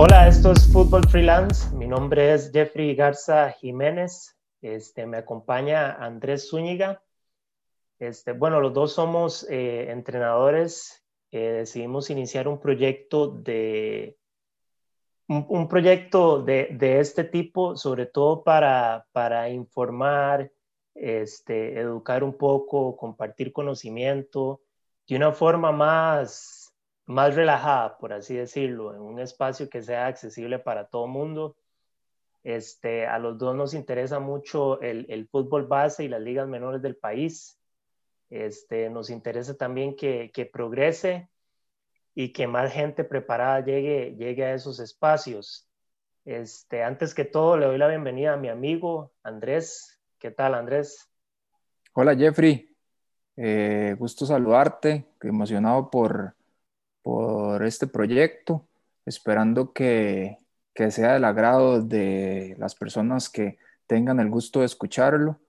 Hola, esto es Fútbol Freelance. Mi nombre es Jeffrey Garza Jiménez. Este, me acompaña Andrés Zúñiga. Este, bueno, los dos somos eh, entrenadores. decidimos iniciar un proyecto de un, proyecto de, de, este tipo, sobre todo para, para informar, este, educar un poco, compartir conocimiento de una forma más, más relajada, por así decirlo, en un espacio que sea accesible para todo mundo. Este, a los dos nos interesa mucho el, el, fútbol base y las ligas menores del país. Este, nos interesa también que, que progrese y que más gente preparada llegue, llegue a esos espacios. Este, antes que todo, le doy la bienvenida a mi amigo Andrés. ¿Qué tal, Andrés? Hola, Jeffrey. Eh, gusto saludarte, emocionado por, por este proyecto, esperando que, que sea del agrado de las personas que tengan el gusto de escucharlo.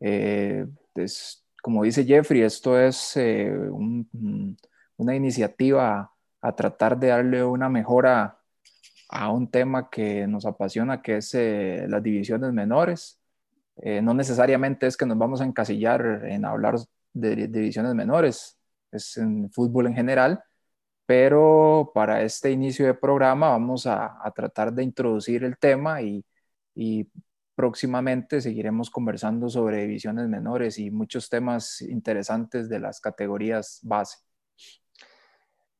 Eh, como dice Jeffrey, esto es eh, un, una iniciativa a tratar de darle una mejora a un tema que nos apasiona, que es eh, las divisiones menores. Eh, no necesariamente es que nos vamos a encasillar en hablar de, divisiones menores, es en fútbol en general, pero para este inicio de programa vamos a, tratar de introducir el tema y, próximamente seguiremos conversando sobre divisiones menores y muchos temas interesantes de las categorías base.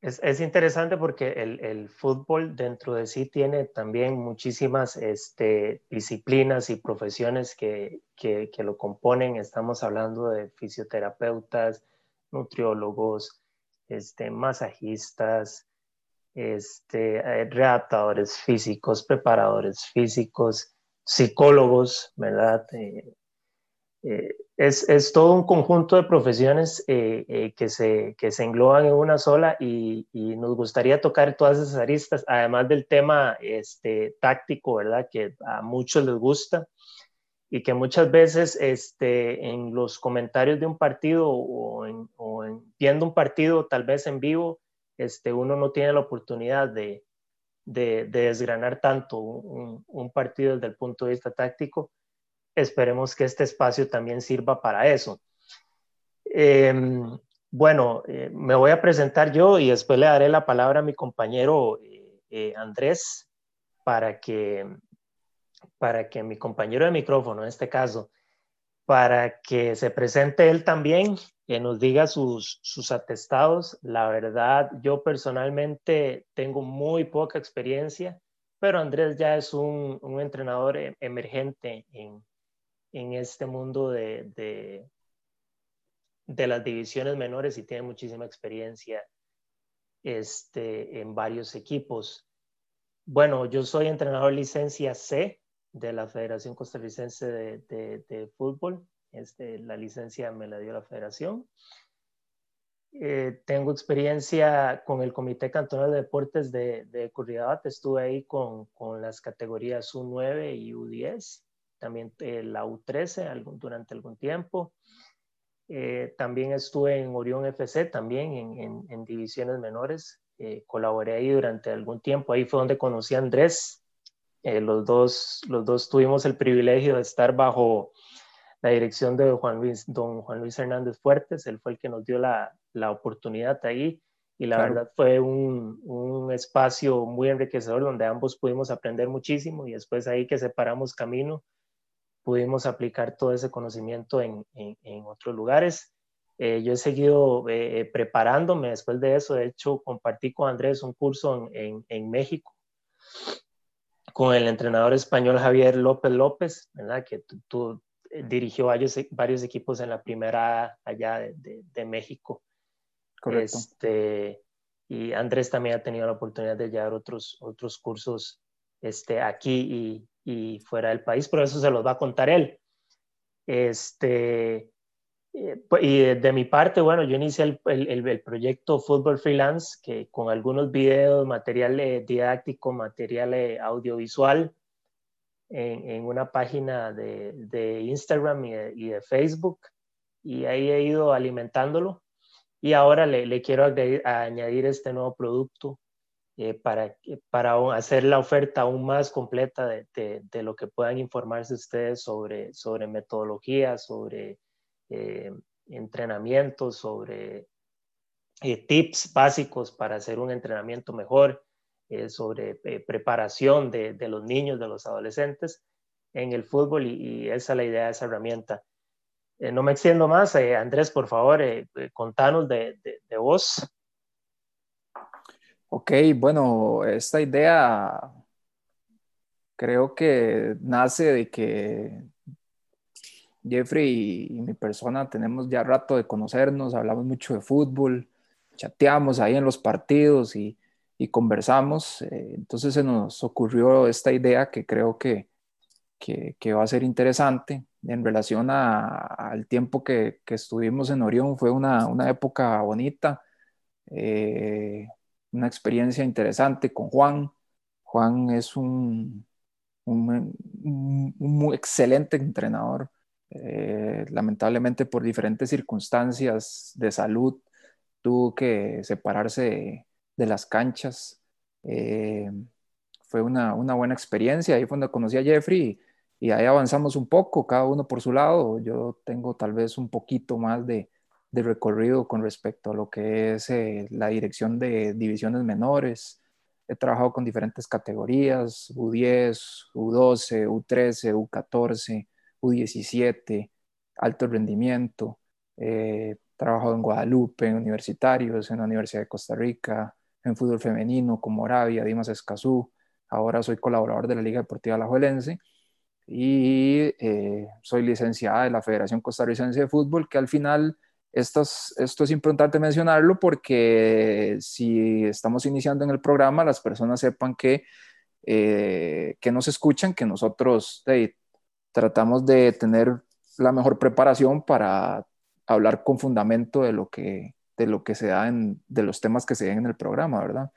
Es, interesante porque el, fútbol dentro de sí tiene también muchísimas este, disciplinas y profesiones que, lo componen. Estamos hablando de fisioterapeutas, nutriólogos, este, masajistas, este, eh, redactadores físicos, preparadores físicos, psicólogos, ¿verdad? Eh, eh, es, todo un conjunto de profesiones que, se, que se engloban en una sola y, nos gustaría tocar todas esas aristas, además del tema este, táctico, ¿verdad? Que a muchos les gusta y que muchas veces este, en los comentarios de un partido o, en, viendo un partido tal vez en vivo, este, uno no tiene la oportunidad de, desgranar tanto un partido desde el punto de vista táctico esperemos que este espacio también sirva para eso. Em, bueno, eh, me voy a presentar yo y después le daré la palabra a mi compañero eh, eh, Andrés para que, para que mi compañero de micrófono, en este caso, para que se presente él también, que nos diga sus, sus atestados. La verdad, yo personalmente tengo muy poca experiencia, pero Andrés ya es un, un entrenador emergente en, en este mundo de, de, de, las divisiones menores y tiene muchísima experiencia este, en varios equipos. Bueno, yo soy entrenador licencia C de la Federación Costarricense de, de, Fútbol. Este, la licencia me la dio la federación. Eh, tengo experiencia con el Comité Cantonal de Deportes de, de Estuve ahí con, con las categorías U9 y U10 también eh, la U13 durante algún tiempo. Eh, también estuve en Orión FC, también en, divisiones menores. Eh, colaboré ahí durante algún tiempo. Ahí fue donde conocí a Andrés. Los, dos, los dos tuvimos el privilegio de estar bajo la dirección de Juan Luis, don Juan Luis Hernández Fuertes. Él fue el que nos dio la, la oportunidad ahí. Y la verdad fue un, un, espacio muy enriquecedor donde ambos pudimos aprender muchísimo y después ahí que separamos camino pudimos aplicar todo ese conocimiento en, en, otros lugares. Eh, yo he seguido eh, eh, preparándome después de eso. De hecho, compartí con Andrés un curso en, en, México con el entrenador español Javier López López, ¿verdad? que tú, dirigió varios, varios, equipos en la primera allá de, de, México. Correcto. Este, y Andrés también ha tenido la oportunidad de llevar otros, otros cursos este, aquí y, y fuera del país, pero eso se los va a contar él. Este, eh, y de, mi parte, bueno, yo inicié el, el, el, proyecto Fútbol Freelance, que con algunos videos, material eh, didáctico, material eh, audiovisual, en, en, una página de, de Instagram y de, y de, Facebook, y ahí he ido alimentándolo. Y ahora le, le quiero añadir este nuevo producto eh, para, para hacer la oferta aún más completa de, de, lo que puedan informarse ustedes sobre, sobre metodología, sobre eh, entrenamiento, sobre eh, tips básicos para hacer un entrenamiento mejor, sobre preparación de, de, los niños, de los adolescentes en el fútbol y, esa es la idea de esa herramienta. no me extiendo más. Andrés, por favor, contanos de, de vos. Ok, bueno, esta idea creo que nace de que Jeffrey y, mi persona tenemos ya rato de conocernos, hablamos mucho de fútbol, chateamos ahí en los partidos y, conversamos. Eh, entonces se nos ocurrió esta idea que creo que, que, va a ser interesante en relación al tiempo que, estuvimos en Orión. Fue una, una época bonita. Eh, una experiencia interesante con Juan. Juan es un, un, muy excelente entrenador. Eh, lamentablemente por diferentes circunstancias de salud tuvo que separarse de, las canchas. Eh, fue una, buena experiencia. Ahí fue donde conocí a Jeffrey y ahí avanzamos un poco, cada uno por su lado. Yo tengo tal vez un poquito más de, de recorrido con respecto a lo que es eh, la dirección de divisiones menores. He trabajado con diferentes categorías, U10, U12, U13, U14, U17, alto rendimiento. trabajado en Guadalupe, en universitarios, en la Universidad de Costa Rica, en fútbol femenino con Moravia, Dimas Escazú. Ahora soy colaborador de la Liga Deportiva Alajuelense y eh, soy licenciada de la Federación Costarricense de Fútbol, que al final esto es, importante mencionarlo porque si estamos iniciando en el programa, las personas sepan que, eh, que nos escuchan, que nosotros tratamos de tener la mejor preparación para hablar con fundamento de lo que, de lo que se da en, de los temas que se den en el programa, ¿verdad?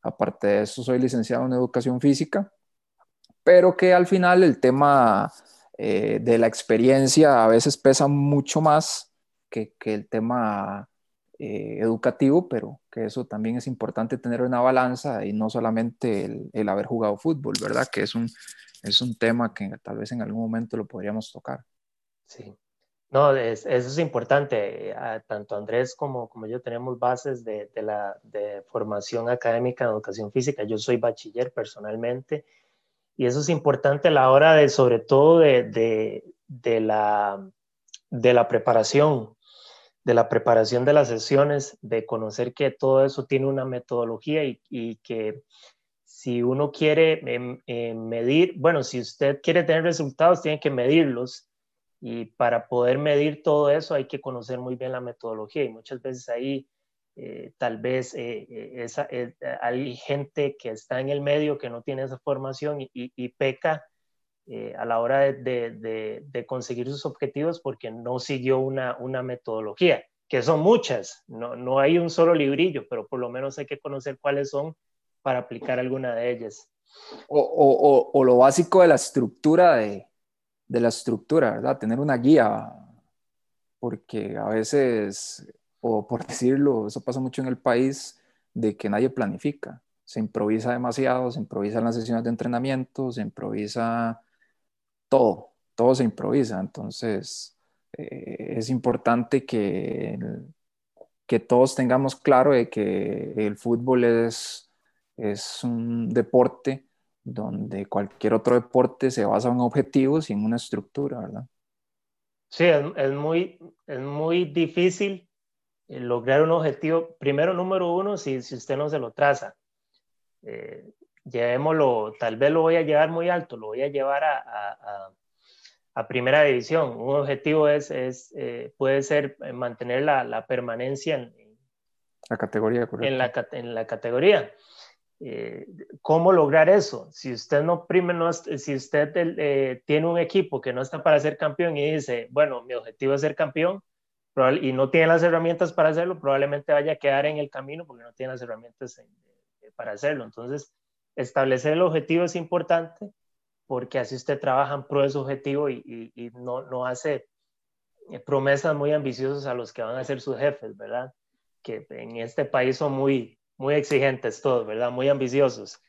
Aparte de eso, soy licenciado en educación física, pero que al final el tema eh, de la experiencia a veces pesa mucho más que, el tema eh, educativo, pero que eso también es importante tener una balanza y no solamente el, haber jugado fútbol, ¿verdad? Que es un, es un tema que tal vez en algún momento lo podríamos tocar. Sí. No, eso es importante. Tanto Andrés como, como yo tenemos bases de, de, la de formación académica en educación física. Yo soy bachiller personalmente y eso es importante a la hora de, sobre todo, de, de, de la, de la preparación de la preparación de las sesiones, de conocer que todo eso tiene una metodología y, que si uno quiere em, em, medir, bueno, si usted quiere tener resultados, tiene que medirlos. Y para poder medir todo eso hay que conocer muy bien la metodología. Y muchas veces ahí eh, tal vez eh, eh, hay gente que está en el medio que no tiene esa formación y, peca a la hora de, conseguir sus objetivos porque no siguió una, una metodología, que son muchas, no, no, hay un solo librillo, pero por lo menos hay que conocer cuáles son para aplicar alguna de ellas. O, o, o lo básico de la estructura de, de la estructura, ¿verdad? Tener una guía, porque a veces, o por decirlo, eso pasa mucho en el país, de que nadie planifica. Se improvisa demasiado, se improvisa en las sesiones de entrenamiento, se improvisa todo, todo se improvisa. Entonces, eh, es importante que, que todos tengamos claro de que el fútbol es, es un deporte donde cualquier otro deporte se basa en objetivos y en una estructura, ¿verdad? Sí, es, muy, es muy difícil eh, lograr un objetivo. Primero, número uno, si, si usted no se lo traza. Eh, llevémoslo, tal vez lo voy a llevar muy alto, lo voy a llevar a, a primera división. Un objetivo es, es eh, puede ser eh, mantener la, la permanencia en la categoría. En la, en la categoría. Eh, ¿Cómo lograr eso? Si usted no primero, si usted tiene un equipo que no está para ser campeón y dice, bueno, mi objetivo es ser campeón, y no tiene las herramientas para hacerlo, probablemente vaya a quedar en el camino porque no tiene las herramientas para hacerlo. Entonces, establecer el objetivo es importante porque así usted trabaja en pro de su objetivo y, no, no, hace eh, promesas muy ambiciosas a los que van a ser sus jefes, ¿verdad? Que en este país son muy, muy exigentes todos, ¿verdad? Muy ambiciosos.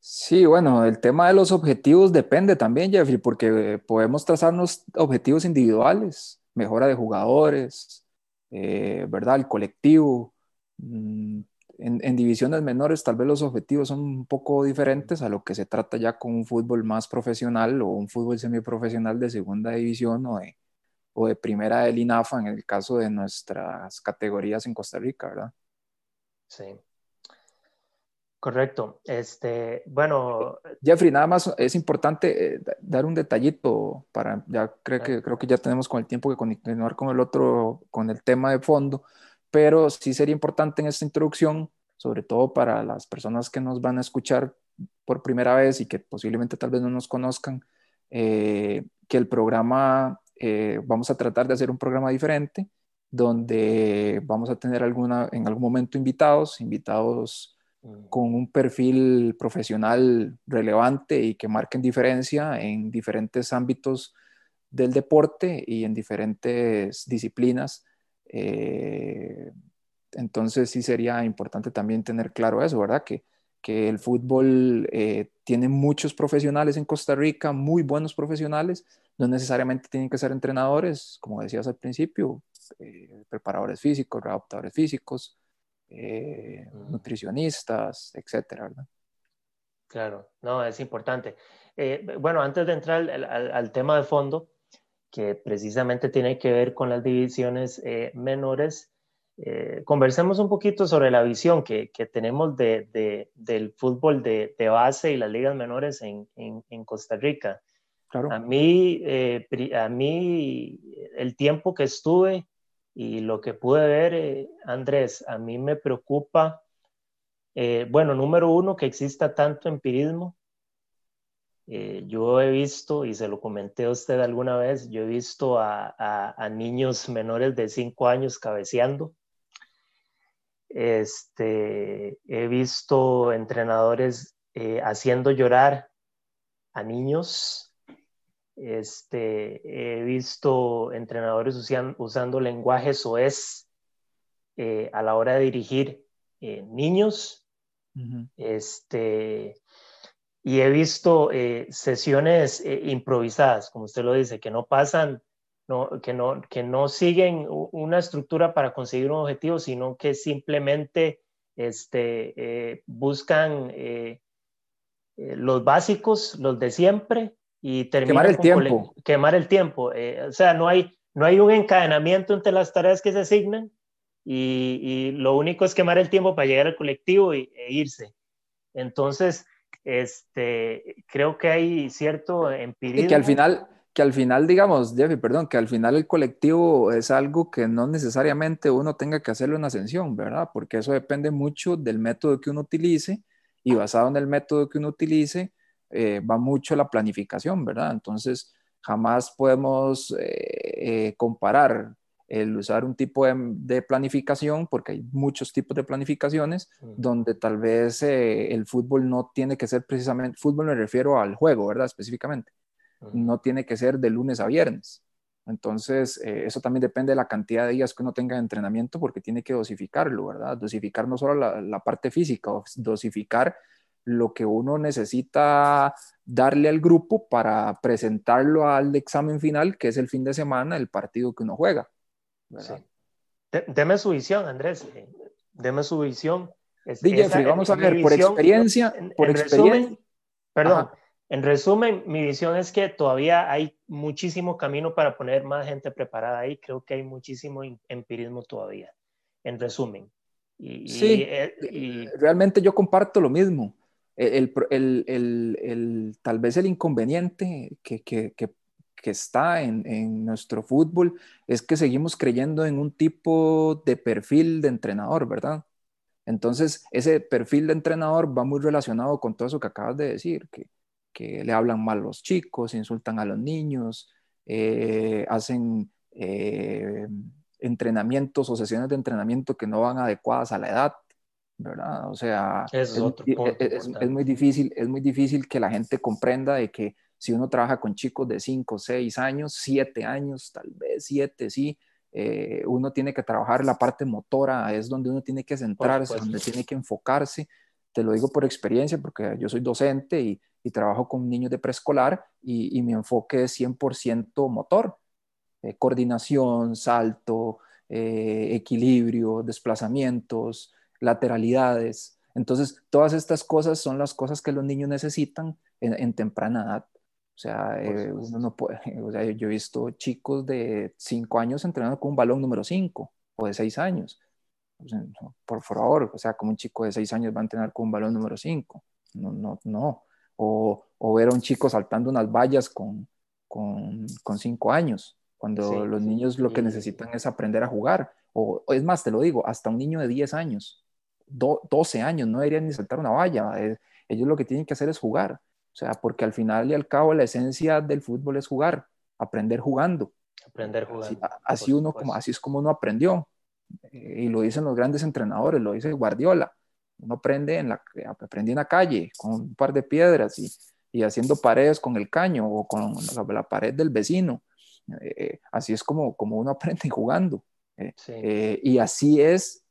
Sí, bueno, el tema de los objetivos depende también, Jeffrey, porque podemos trazarnos objetivos individuales, mejora de jugadores, eh, ¿verdad? El colectivo. Mm, en, divisiones menores tal vez los objetivos son un poco diferentes a lo que se trata ya con un fútbol más profesional o un fútbol semiprofesional de segunda división o de, o de primera del INAFA en el caso de nuestras categorías en Costa Rica, ¿verdad? Sí. Correcto. Este, bueno. Jeffrey, nada más es importante eh, dar un detallito para, ya creo que, creo que ya tenemos con el tiempo que continuar con el otro, con el tema de fondo, pero sí sería importante en esta introducción, sobre todo para las personas que nos van a escuchar por primera vez y que posiblemente tal vez no nos conozcan, eh, que el programa, eh, vamos a tratar de hacer un programa diferente, donde vamos a tener alguna, en algún momento invitados, invitados con un perfil profesional relevante y que marquen diferencia en diferentes ámbitos del deporte y en diferentes disciplinas. Eh, entonces sí sería importante también tener claro eso, ¿verdad? Que, que el fútbol eh, tiene muchos profesionales en Costa Rica, muy buenos profesionales, no necesariamente tienen que ser entrenadores, como decías al principio, eh, preparadores físicos, adaptadores físicos, eh, nutricionistas, etcétera, ¿verdad? Claro, no, es importante. Eh, bueno, antes de entrar al, tema de fondo, que precisamente tiene que ver con las divisiones eh, menores, conversemos un poquito sobre la visión que, que tenemos de, de, del fútbol de, de, base y las ligas menores en, en, en Costa Rica. Claro. A, mí, a mí, el tiempo que estuve y lo que pude ver, eh, Andrés, a mí me preocupa, eh, bueno, número uno, que exista tanto empirismo. Eh, yo he visto, y se lo comenté a usted alguna vez, yo he visto a, a, niños menores de 5 años cabeceando. Este, he visto entrenadores haciendo llorar a niños este, he visto entrenadores usando lenguaje soez eh, a la hora de dirigir eh, niños. este, y he visto eh, sesiones improvisadas, como usted lo dice, que no pasan, no, que, no, que no siguen una estructura para conseguir un objetivo, sino que simplemente este, buscan los básicos, los de siempre, y quemar el tiempo. Quemar el tiempo. Eh, o sea, no hay, no hay un encadenamiento entre las tareas que se asignan y, y lo único es quemar el tiempo para llegar al colectivo y, e irse. Entonces, este, creo que hay cierto empirismo. Y que al final, que al final, digamos, Jeffy, perdón, que al final el colectivo es algo que no necesariamente uno tenga que hacerlo en ascensión, ¿verdad? Porque eso depende mucho del método que uno utilice y basado en el método que uno utilice, eh, va mucho la planificación, ¿verdad? Entonces, jamás podemos eh, eh, comparar el usar un tipo de, planificación, porque hay muchos tipos de planificaciones, donde tal vez el fútbol no tiene que ser precisamente, fútbol me refiero al juego, ¿verdad? Específicamente, no tiene que ser de lunes a viernes. Entonces, eso también depende de la cantidad de días que uno tenga de entrenamiento, porque tiene que dosificarlo, ¿verdad? Dosificar no solo la, la parte física, dosificar lo que uno necesita darle al grupo para presentarlo al examen final, que es el fin de semana, el partido que uno juega. deme su visión, Andrés. Deme su visión. Jeffrey, vamos a ver, por experiencia, por Resumen, perdón, en resumen, mi visión es que todavía hay muchísimo camino para poner más gente preparada ahí. Creo que hay muchísimo empirismo todavía. En resumen. sí, eh, realmente yo comparto lo mismo el, el, tal vez el inconveniente que, está en, nuestro fútbol es que seguimos creyendo en un tipo de perfil de entrenador, ¿verdad? Entonces, ese perfil de entrenador va muy relacionado con todo eso que acabas de decir, que, que le hablan mal a los chicos, insultan a los niños, eh, hacen eh, entrenamientos o sesiones de entrenamiento que no van adecuadas a la edad. ¿Verdad? O sea, es, muy difícil, es muy difícil que la gente comprenda de que si uno trabaja con chicos de 5, 6 años, 7 años, tal vez 7, sí, eh, uno tiene que trabajar la parte motora, es donde uno tiene que centrarse, donde tiene que enfocarse. Te lo digo por experiencia, porque yo soy docente y, trabajo con niños de preescolar y, mi enfoque es 100% motor, eh, coordinación, salto, eh, equilibrio, desplazamientos, lateralidades. Entonces, todas estas cosas son las cosas que los niños necesitan en temprana edad. O sea, eh, uno no puede, o sea, yo he visto chicos de 5 años entrenando con un balón número 5 o de 6 años. por favor, o sea, como un chico de 6 años va a entrenar con un balón número 5. No, no, no. O, o, ver a un chico saltando unas vallas con 5 con, cinco años, cuando los niños lo que necesitan es aprender a jugar. O, es más, te lo digo, hasta un niño de 10 años, 12 años, no deberían ni saltar una valla. Eh, ellos lo que tienen que hacer es jugar. O sea, porque al final y al cabo la esencia del fútbol es jugar, aprender jugando. Aprender jugando. Así, uno como, así es como uno aprendió. Eh, y lo dicen los grandes entrenadores, lo dice Guardiola. Uno aprende en la, aprende en la calle con un par de piedras y, y haciendo paredes con el caño o con la, pared del vecino. Eh, así es como, como uno aprende jugando. Eh, y así es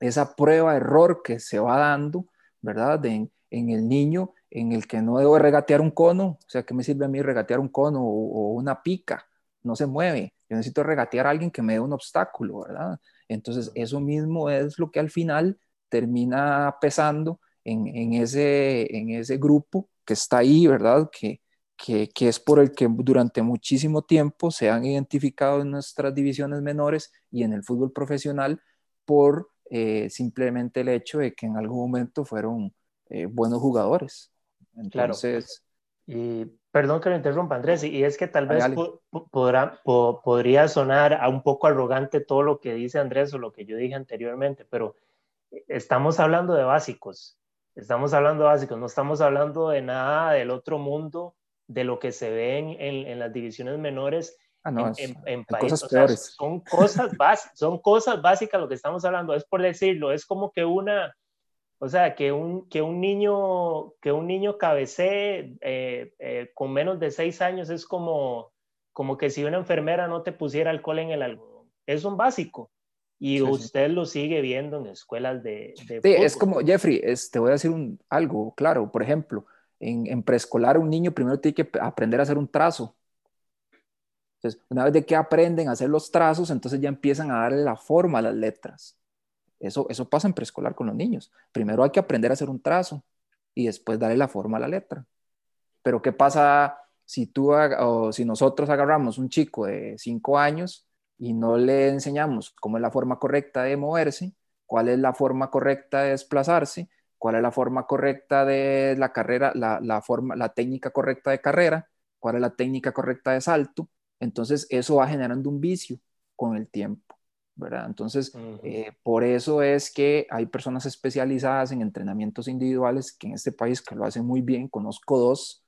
esa prueba-error que se va dando, ¿verdad? en el niño en el que no debo regatear un cono, o sea, ¿qué me sirve a mí regatear un cono o, una pica? No se mueve. Yo necesito regatear a alguien que me dé un obstáculo, ¿verdad? Entonces, eso mismo es lo que al final termina pesando en, ese, en ese grupo que está ahí, ¿verdad? Que, que, es por el que durante muchísimo tiempo se han identificado en nuestras divisiones menores y en el fútbol profesional por eh, simplemente el hecho de que en algún momento fueron eh, buenos jugadores. Entonces... Y perdón que lo interrumpa, Andrés, y es que tal vez podrá, podría sonar a un poco arrogante todo lo que dice Andrés o lo que yo dije anteriormente, pero estamos hablando de básicos, estamos hablando de básicos, no estamos hablando de nada del otro mundo, de lo que se ve en, en, las divisiones menores ah, en. Cosas son, cosas son cosas básicas lo que estamos hablando, es por decirlo, es como que una o sea, que un, que un niño, que un niño cabecee eh, eh, con menos de seis años es como, como que si una enfermera no te pusiera alcohol en el algodón. Es un básico. Y usted lo sigue viendo en escuelas de... sí, es como, Jeffrey, te voy a decir un, algo claro. Por ejemplo, en, en, preescolar un niño primero tiene que aprender a hacer un trazo. Entonces, una vez de que aprenden a hacer los trazos, entonces ya empiezan a darle la forma a las letras. Eso, eso pasa en preescolar con los niños. Primero hay que aprender a hacer un trazo y después darle la forma a la letra. Pero ¿qué pasa si tú o si nosotros agarramos un chico de 5 años y no le enseñamos cómo es la forma correcta de moverse, cuál es la forma correcta de desplazarse, cuál es la forma correcta de la carrera, la, la, forma, la técnica correcta de carrera, cuál es la técnica correcta de salto, entonces eso va generando un vicio con el tiempo. ¿verdad? Entonces, eh, por eso es que hay personas especializadas en entrenamientos individuales que en este país que lo hacen muy bien. Conozco dos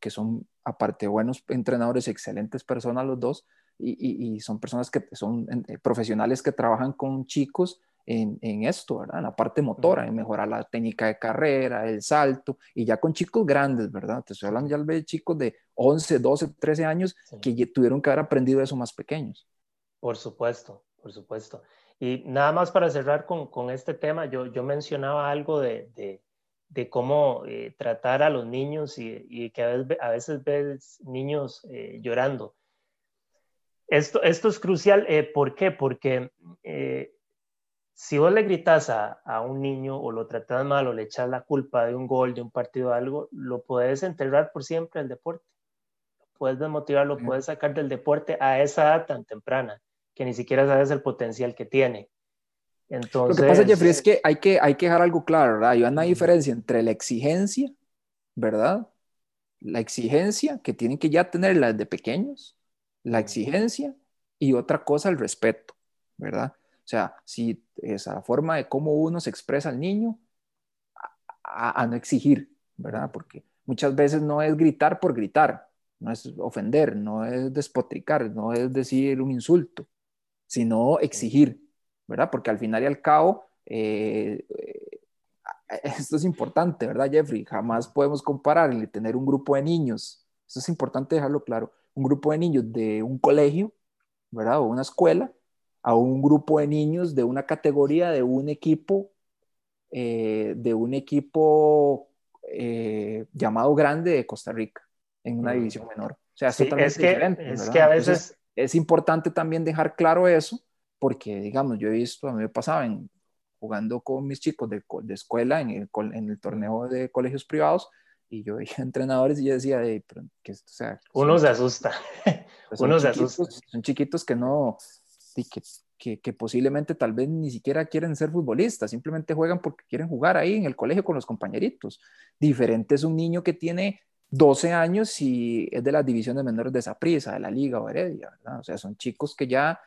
que son, aparte buenos entrenadores, excelentes personas los dos, y, son personas que son eh, profesionales que trabajan con chicos en, esto, ¿verdad? En la parte motora, en mejorar la técnica de carrera, el salto, y ya con chicos grandes, ¿verdad? Te estoy hablando ya de chicos de 11, 12, 13 años que tuvieron que haber aprendido eso más pequeños. Por supuesto, por supuesto. Y nada más para cerrar con, con este tema, yo, yo mencionaba algo de, de, de cómo eh, tratar a los niños y, y, que a veces, a veces ves niños eh, llorando. Esto, esto es crucial, eh, ¿por qué? Porque si vos le gritas a, a, un niño o lo tratas mal o le echas la culpa de un gol, de un partido, de algo, lo puedes enterrar por siempre el deporte. Lo puedes desmotivar, lo puedes sacar del deporte a esa edad tan temprana que ni siquiera sabes el potencial que tiene. Entonces, Lo que pasa, Jeffrey, es que hay que, hay que dejar algo claro, ¿verdad? Hay una diferencia entre la exigencia, ¿verdad? La exigencia que tienen que ya tener desde pequeños, la exigencia y otra cosa, el respeto, ¿verdad? O sea, si esa forma de cómo uno se expresa al niño, a, no exigir, ¿verdad? Porque muchas veces no es gritar por gritar, no es ofender, no es despotricar, no es decir un insulto, sino exigir, ¿verdad? Porque al final y al cabo, eh, eh, esto es importante, ¿verdad, Jeffrey? Jamás podemos comparar el tener un grupo de niños, eso es importante dejarlo claro, un grupo de niños de un colegio ¿verdad? O una escuela a un grupo de niños de una categoría de un equipo, eh, de un equipo eh, llamado grande de Costa Rica, en una división menor. O sea, es totalmente diferente. Es que a veces... es importante también dejar claro eso, porque, digamos, yo he visto, a mí me pasaba en, jugando con mis chicos de, de escuela en el, en el, torneo de colegios privados, y yo veía entrenadores y yo decía, que, o sea, uno se asusta. Uno se asusta. Son chiquitos que no, que, que, posiblemente tal vez ni siquiera quieren ser futbolistas, simplemente juegan porque quieren jugar ahí en el colegio con los compañeritos. Diferente es un niño que tiene 12 años y es de las divisiones menores de Saprissa, de la Liga o Heredia, ¿verdad? O sea, son chicos que ya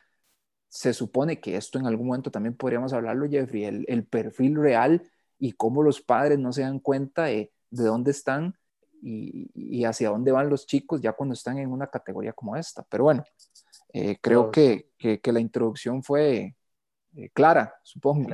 se supone que esto en algún momento también podríamos hablarlo, Jeffrey, el, el perfil real y cómo los padres no se dan cuenta de, de dónde están y, y, hacia dónde van los chicos ya cuando están en una categoría como esta. Pero bueno, eh, creo que, que, que, la introducción fue eh, clara, supongo.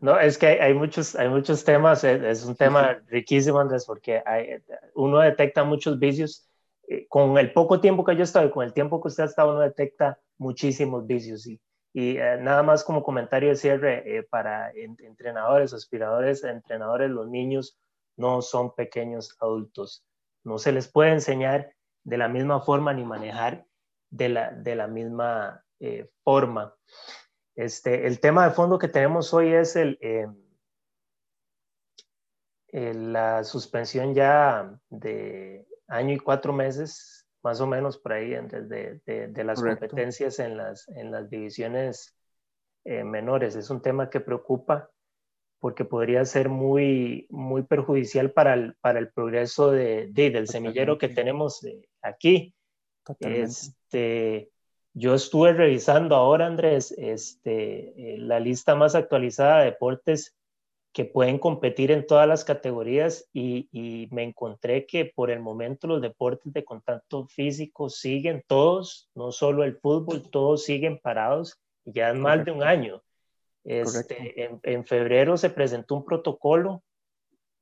No, es que hay, muchos, hay muchos temas, es, es un tema riquísimo, Andrés, porque hay, uno detecta muchos vicios. Eh, con el poco tiempo que yo estoy, con el tiempo que usted ha estado, uno detecta muchísimos vicios. Y, y nada más como comentario de cierre para entrenadores, aspiradores, entrenadores, los niños no son pequeños adultos. No se les puede enseñar de la misma forma ni manejar de la, de la misma eh, forma. Este, el tema de fondo que tenemos hoy es el, eh, la suspensión ya de año y cuatro meses, más o menos por ahí, de, de, las competencias en las, en las divisiones eh, menores. Es un tema que preocupa porque podría ser muy, muy perjudicial para el, para el progreso de, del semillero que tenemos aquí. Este, yo estuve revisando ahora, Andrés, este, eh, la lista más actualizada de deportes que pueden competir en todas las categorías y, y, me encontré que por el momento los deportes de contacto físico siguen todos, no solo el fútbol, todos siguen parados y ya es más de un año. Este, en, en, febrero se presentó un protocolo,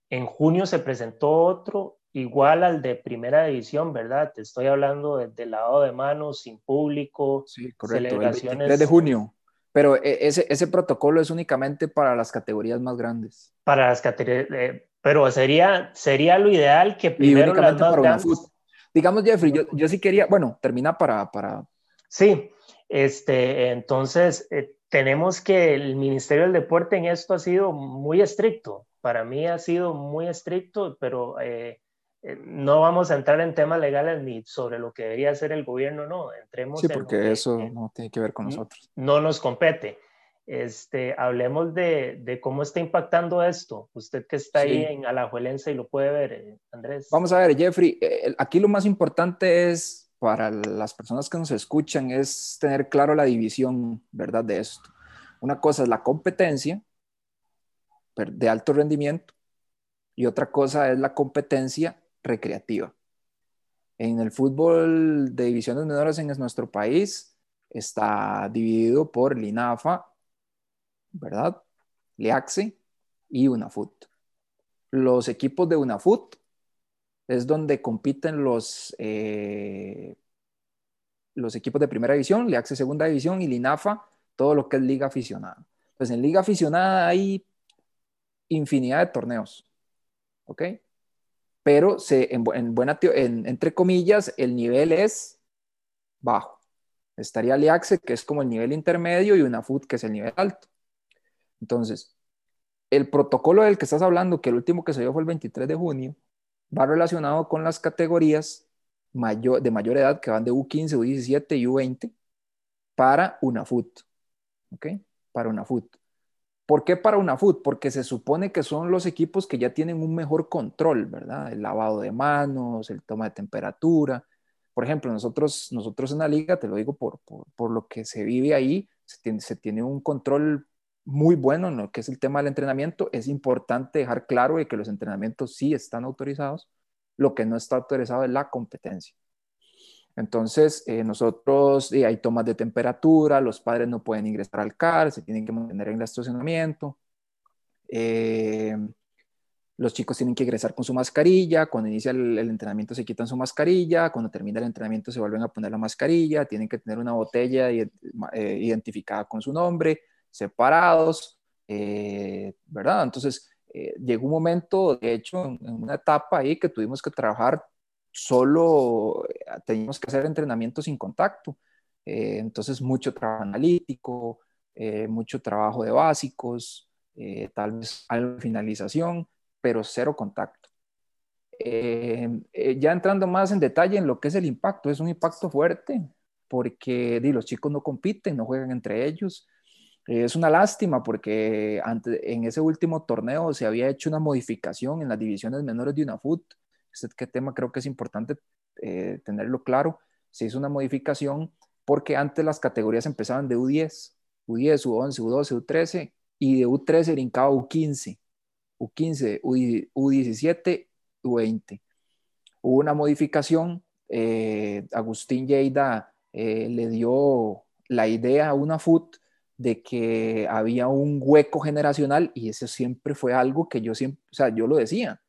en junio se presentó otro igual al de primera división, ¿verdad? Te estoy hablando del lado de manos, sin público, sí, correcto. celebraciones. El de junio. Pero e, ese, ese protocolo es únicamente para las categorías más grandes. Para las categorías, eh, pero sería, sería lo ideal que primero las más para grandes... Digamos, Jeffrey, yo, yo, sí quería, bueno, termina para... para... Sí, este, entonces eh, tenemos que el Ministerio del Deporte en esto ha sido muy estricto. Para mí ha sido muy estricto, pero... Eh, eh, no vamos a entrar en temas legales ni sobre lo que debería hacer el gobierno, no, entremos sí, porque eso no tiene que ver con nosotros. No nos compete. Este, hablemos de, de, cómo está impactando esto. Usted que está ahí en Alajuelense y lo puede ver, eh, Andrés. Vamos a ver, Jeffrey, eh, aquí lo más importante es para las personas que nos escuchan es tener claro la división, ¿verdad? De esto. Una cosa es la competencia de alto rendimiento y otra cosa es la competencia recreativa. En el fútbol de divisiones menores en nuestro país está dividido por Linafa, ¿verdad? Liaxe y UNAFUT. Los equipos de UNAFUT es donde compiten los, eh, los equipos de primera división, Liaxe segunda división y Linafa, todo lo que es liga aficionada. Pues en liga aficionada hay infinidad de torneos, ¿ok? Pero en, buena, entre comillas, el nivel es bajo. Estaría Liaxe, que es como el nivel intermedio, y una FUT, que es el nivel alto. Entonces, el protocolo del que estás hablando, que el último que se dio fue el 23 de junio, va relacionado con las categorías mayor, de mayor edad que van de U15, U17 y U20 para una FUT. ¿Ok? Para una FUT. ¿Por qué para una FUT? Porque se supone que son los equipos que ya tienen un mejor control, ¿verdad? El lavado de manos, el toma de temperatura. Por ejemplo, nosotros, nosotros en la liga, te lo digo por, por, lo que se vive ahí, se tiene, se tiene, un control muy bueno en lo que es el tema del entrenamiento. Es importante dejar claro de que los entrenamientos sí están autorizados. Lo que no está autorizado es la competencia. Entonces, eh, nosotros, hay tomas de temperatura, los padres no pueden ingresar al CAR, se tienen que mantener en el estacionamiento. Eh, los chicos tienen que egresar con su mascarilla, cuando inicia el, entrenamiento se quitan su mascarilla, cuando termina el entrenamiento se vuelven a poner la mascarilla, tienen que tener una botella eh, identificada con su nombre, separados, eh, ¿verdad? Entonces, eh, llegó un momento, de hecho, en, una etapa ahí que tuvimos que trabajar solo, teníamos que hacer entrenamiento sin contacto, entonces mucho trabajo analítico, mucho trabajo de básicos, tal vez algo de finalización, pero cero contacto. Eh, eh, ya entrando más en detalle en lo que es el impacto, es un impacto fuerte porque los chicos no compiten, no juegan entre ellos. es una lástima porque en ese último torneo se había hecho una modificación en las divisiones menores de UNAFUT. Este tema creo que es importante eh, tenerlo claro. Se hizo una modificación porque antes las categorías empezaban de U10, U10, U11, U12, U13 y de U13 brincaba U15. U15, U17, U20. Hubo una modificación, eh, Agustín Lleida eh, le dio la idea a una FUT de que había un hueco generacional y eso siempre fue algo que yo siempre, o sea, yo lo decía.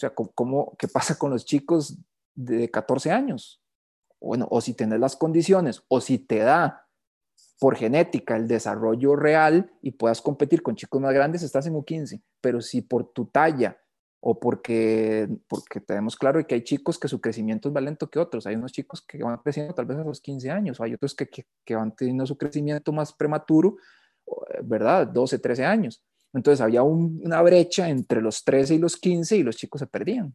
O sea, ¿cómo, ¿qué pasa con los chicos de 14 años? Bueno, o si tenés las condiciones, o si te da por genética el desarrollo real y puedas competir con chicos más grandes, estás en U15. Pero si por tu talla o porque, porque tenemos claro que hay chicos que su crecimiento es más lento que otros, hay unos chicos que van creciendo tal vez a los 15 años, o hay otros que, que, van teniendo su crecimiento más prematuro, ¿verdad? 12, 13 años. Entonces había una brecha entre los 13 y los 15 y los chicos se perdían.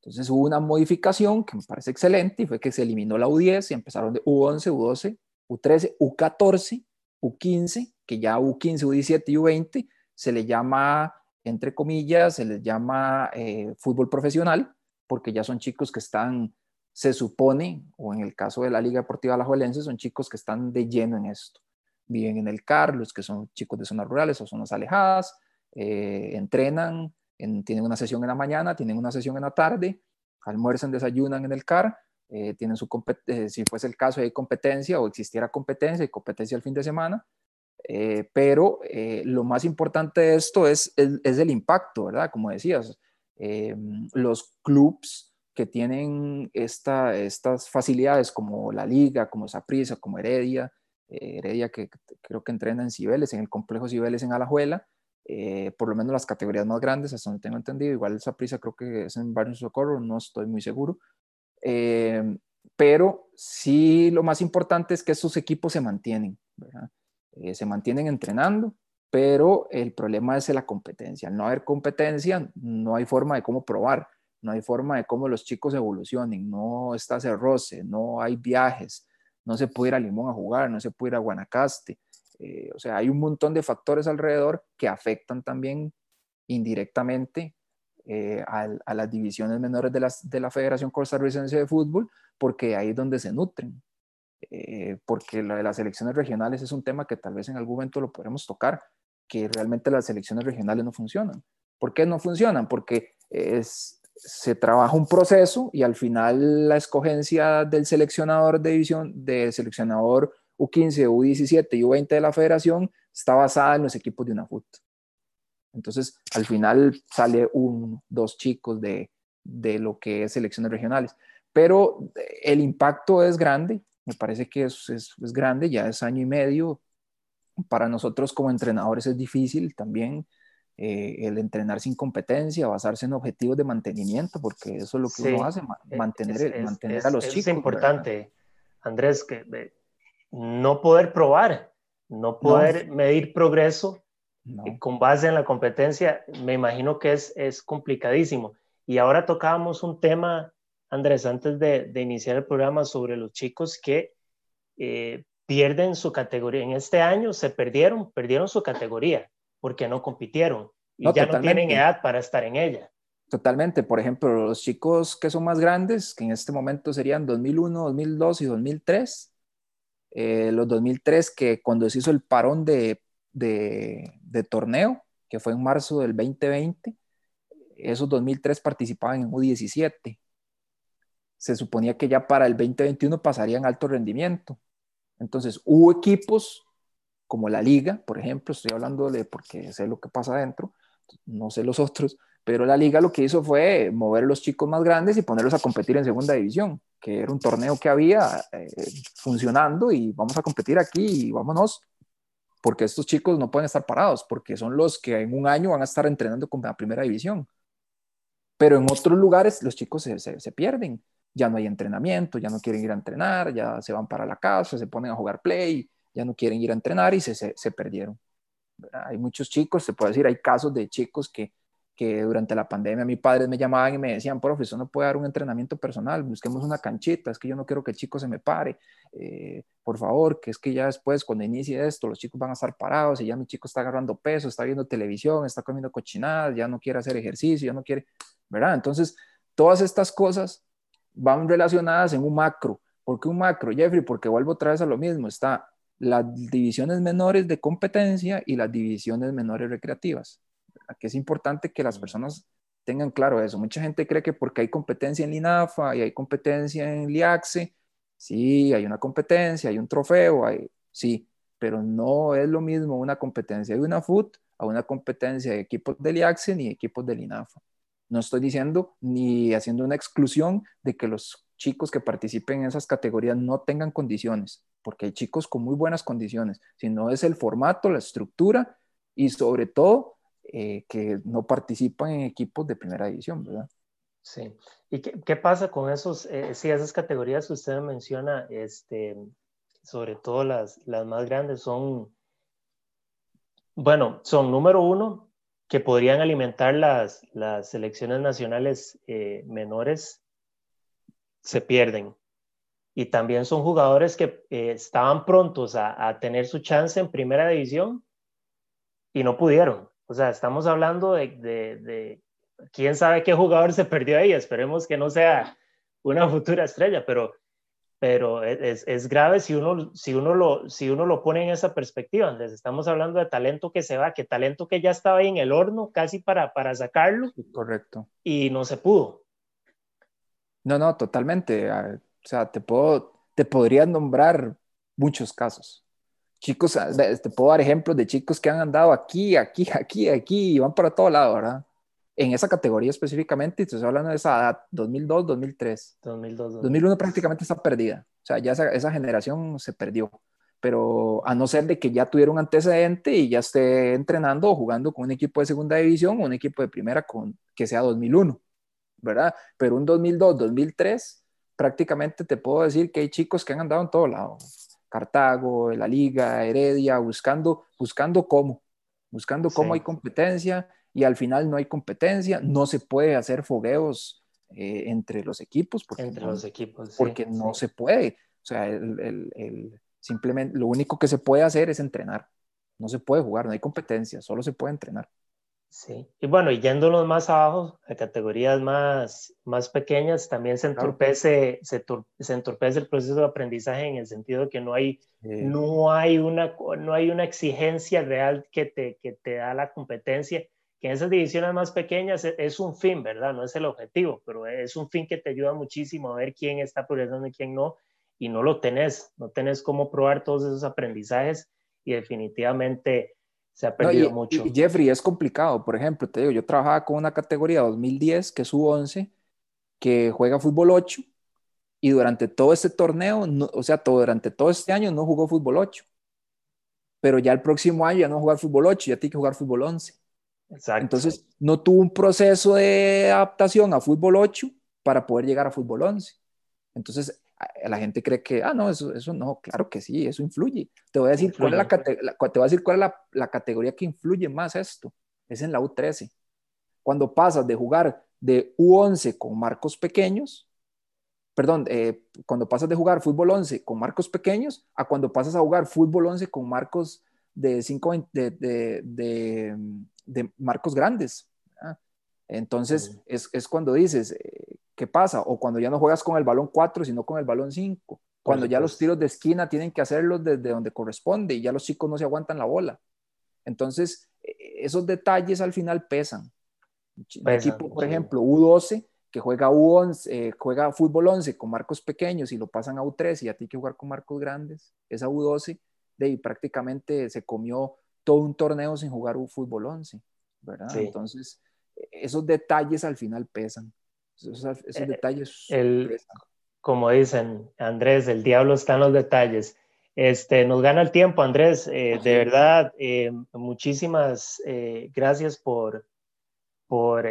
Entonces hubo una modificación que me parece excelente y fue que se eliminó la U10 y empezaron de U11, U12 U13, U14, U15, que ya U15, U17 y U20 se le llama, entre comillas, se les llama eh, fútbol profesional, porque ya son chicos que están, se supone, o en el caso de la Liga Deportiva Alajuelense, son chicos que están de lleno en esto. Viven en el CAR, los que son chicos de zonas rurales o zonas alejadas, eh, entrenan, tienen una sesión en la mañana, tienen una sesión en la tarde, almuerzan, desayunan en el CAR eh, tienen su eh, si fuese el caso hay competencia o existiera competencia y competencia el fin de semana, eh, pero lo más importante de esto es, es, el impacto, ¿verdad? Como decías, los clubs que tienen esta, estas facilidades como la Liga, como Saprissa, como Heredia, Heredia que creo que entrena en Cibeles, en el complejo Cibeles en Alajuela, por lo menos las categorías más grandes, hasta donde tengo entendido, igual Saprissa creo que es en Barrio Socorro, no estoy muy seguro, eh, pero sí lo más importante es que esos equipos se mantienen, eh, se mantienen entrenando, pero el problema es la competencia. Al no haber competencia, no hay forma de cómo probar, no hay forma de cómo los chicos evolucionen, no está ese roce, no hay viajes, no se puede ir a Limón a jugar, no se puede ir a Guanacaste. Eh, o sea, hay un montón de factores alrededor que afectan también indirectamente eh, a, las divisiones menores de, la Federación Costarricense de Fútbol, porque ahí es donde se nutren. Eh, porque lo de las selecciones regionales es un tema que tal vez en algún momento lo podremos tocar, que realmente las selecciones regionales no funcionan. ¿Por qué no funcionan? Porque es, se trabaja un proceso y al final la escogencia del seleccionador de división, del seleccionador U15, U17 y U20 de la federación está basada en los equipos de una FUT. Entonces, al final sale un, dos chicos de, lo que es selecciones regionales. Pero el impacto es grande, me parece que es, es, grande, ya es año y medio. Para nosotros como entrenadores es difícil también eh, el entrenar sin competencia, basarse en objetivos de mantenimiento, porque eso es lo que uno hace, mantener, mantener a los chicos. Es importante, Andrés, que no poder probar, no poder medir progreso con base en la competencia, me imagino que es, es complicadísimo. Y ahora tocábamos un tema, Andrés, antes de, de iniciar el programa sobre los chicos que eh, pierden su categoría. En este año se perdieron, perdieron su categoría porque no compitieron y ya no tienen edad para estar en ella. Totalmente. Por ejemplo, los chicos que son más grandes, que en este momento serían 2001, 2002 y 2003. Eh, los 2003 que cuando se hizo el parón de de, torneo, que fue en marzo del 2020, esos 2003 participaban en U17. Se suponía que ya para el 2021 pasarían alto rendimiento. Entonces, hubo equipos como la liga, por ejemplo, estoy hablando de porque sé lo que pasa adentro, no sé los otros, pero la liga lo que hizo fue mover a los chicos más grandes y ponerlos a competir en segunda división, que era un torneo que había eh, funcionando y vamos a competir aquí y vámonos, porque estos chicos no pueden estar parados, porque son los que en un año van a estar entrenando con la primera división. Pero en otros lugares los chicos se, se, pierden, ya no hay entrenamiento, ya no quieren ir a entrenar, ya se van para la casa, se ponen a jugar play, ya no quieren ir a entrenar y se, se perdieron. Hay muchos chicos, se puede decir, hay casos de chicos que que durante la pandemia mis padres me llamaban y me decían, profesor, no puede dar un entrenamiento personal, busquemos una canchita, es que yo no quiero que el chico se me pare, eh, por favor, que es que ya después, cuando inicie esto, los chicos van a estar parados y ya mi chico está agarrando peso, está viendo televisión, está comiendo cochinadas, ya no quiere hacer ejercicio, ya no quiere, ¿verdad? Entonces, todas estas cosas van relacionadas en un macro. ¿Por qué un macro, Jeffrey? Porque vuelvo otra vez a lo mismo, está las divisiones menores de competencia y las divisiones menores recreativas que es importante que las personas tengan claro eso. Mucha gente cree que porque hay competencia en Linafa y hay competencia en Liaxe, sí, hay una competencia, hay un trofeo, hay, sí, pero no es lo mismo una competencia de una FUT a una competencia de equipos de Liaxe ni equipos de Linafa. No estoy diciendo ni haciendo una exclusión de que los chicos que participen en esas categorías no tengan condiciones, porque hay chicos con muy buenas condiciones, sino es el formato, la estructura y sobre todo eh, que no participan en equipos de primera división, ¿verdad? Sí. ¿Y qué, pasa con esos, eh, sí, esas categorías que usted menciona, este, sobre todo las, las más grandes, son, bueno, son número uno, que podrían alimentar las, las selecciones nacionales eh, menores, se pierden. Y también son jugadores que estaban prontos a, a tener su chance en primera división y no pudieron. O sea, estamos hablando de, de, quién sabe qué jugador se perdió ahí. Esperemos que no sea una futura estrella, pero, pero es, es, grave si uno, si, uno lo, si uno lo pone en esa perspectiva. Les estamos hablando de talento que se va, que talento que ya estaba ahí en el horno casi para, para sacarlo. Correcto. Y no se pudo. No, no, totalmente. O sea, te, puedo, te podría nombrar muchos casos chicos, ah, te puedo dar ejemplos de chicos que han andado aquí, aquí, aquí, aquí y van para todo lado, ¿verdad? En esa categoría específicamente, y estoy hablando de esa edad, 2002, 2003. 2002, 2001 prácticamente está perdida. O sea, ya esa, esa, generación se perdió. Pero a no ser de que ya tuviera un antecedente y ya esté entrenando o jugando con un equipo de segunda división o un equipo de primera con, que sea 2001, ¿verdad? Pero un 2002, 2003, prácticamente te puedo decir que hay chicos que han andado en todo lado Cartago, la Liga, Heredia, buscando, buscando cómo, buscando cómo hay competencia y al final no hay competencia, no se puede hacer fogueos eh, entre los equipos. Porque entre no, los equipos. Porque no se puede. O sea, el, simplemente lo único que se puede hacer es entrenar. No se puede jugar, no hay competencia, solo se puede entrenar. Sí, y bueno, y yéndonos más abajo, a categorías más, más pequeñas, también se entorpece, se, se, entorpece el proceso de aprendizaje en el sentido de que no hay, no hay, una, no hay una exigencia real que te, que te da la competencia, que en esas divisiones más pequeñas es, es, un fin, ¿verdad? No es el objetivo, pero es un fin que te ayuda muchísimo a ver quién está progresando y quién no, y no lo tenés, no tenés cómo probar todos esos aprendizajes y definitivamente se ha perdido mucho. Jeffrey, es complicado. Por ejemplo, te digo, yo trabajaba con una categoría 2010 que es U11, que juega fútbol 8 y durante todo este torneo, o sea, todo, durante todo este año no jugó fútbol 8. Pero ya el próximo año ya no jugar fútbol 8, ya tiene que jugar fútbol 11. Exacto. Entonces, no tuvo un proceso de adaptación a fútbol 8 para poder llegar a fútbol 11. Entonces, la gente cree que, ah, no, eso, eso no, claro que sí, eso influye. Te voy a decir, Cuál, es la, te voy a decir cuál es la, la, categoría que influye más esto. Es en la U13. Cuando pasas de jugar de U11 con marcos pequeños, perdón, eh, cuando pasas de jugar fútbol 11 con marcos pequeños a cuando pasas a jugar fútbol 11 con marcos de, 5, de, de, de, de marcos grandes. Entonces, es, es, cuando dices, eh, ¿qué pasa? O cuando ya no juegas con el balón 4, sino con el balón 5. Cuando ya los tiros de esquina tienen que hacerlos desde donde corresponde y ya los chicos no se aguantan la bola. Entonces, e, esos detalles al final pesan. Un equipo, por ejemplo, U12, que juega U11, eh, juega fútbol 11 con marcos pequeños y lo pasan a U13 y a ti que jugar con marcos grandes, esa U12, de ahí prácticamente se comió todo un torneo sin jugar un fútbol 11. ¿verdad? Entonces, esos detalles al final pesan. Esos, eh, detalles el, Como dicen, Andrés, el diablo está en los detalles. Este, nos gana el tiempo, Andrés. Eh, de verdad, eh, muchísimas gracias por, por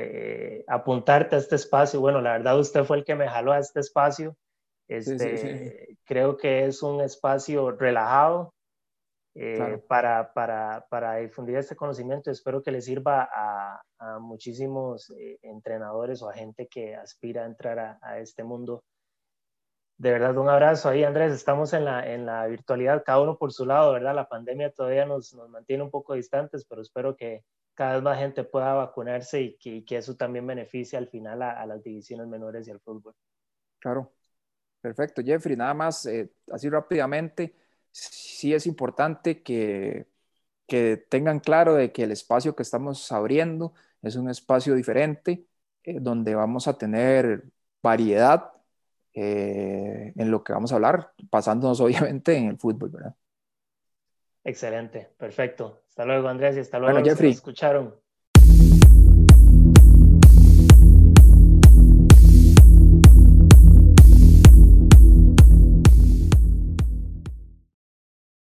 apuntarte a este espacio. Bueno, la verdad, usted fue el que me jaló a este espacio. Este, Creo que es un espacio relajado, eh, para, para, para, difundir este conocimiento. Espero que le sirva a, a muchísimos eh, entrenadores o a gente que aspira a entrar a, a, este mundo. De verdad, un abrazo ahí, Andrés. Estamos en la, en la virtualidad, cada uno por su lado, ¿verdad? La pandemia todavía nos, nos mantiene un poco distantes, pero espero que cada vez más gente pueda vacunarse y que, que eso también beneficie al final a, las divisiones menores y al fútbol. Claro, perfecto, Jeffrey. Nada más, eh, así rápidamente sí es importante que, que tengan claro de que el espacio que estamos abriendo es un espacio diferente, eh, donde vamos a tener variedad eh, en lo que vamos a hablar, pasándonos obviamente en el fútbol, ¿verdad? Excelente, perfecto. Hasta luego, Andrés, y hasta luego. Bueno, Jeffrey. escucharon.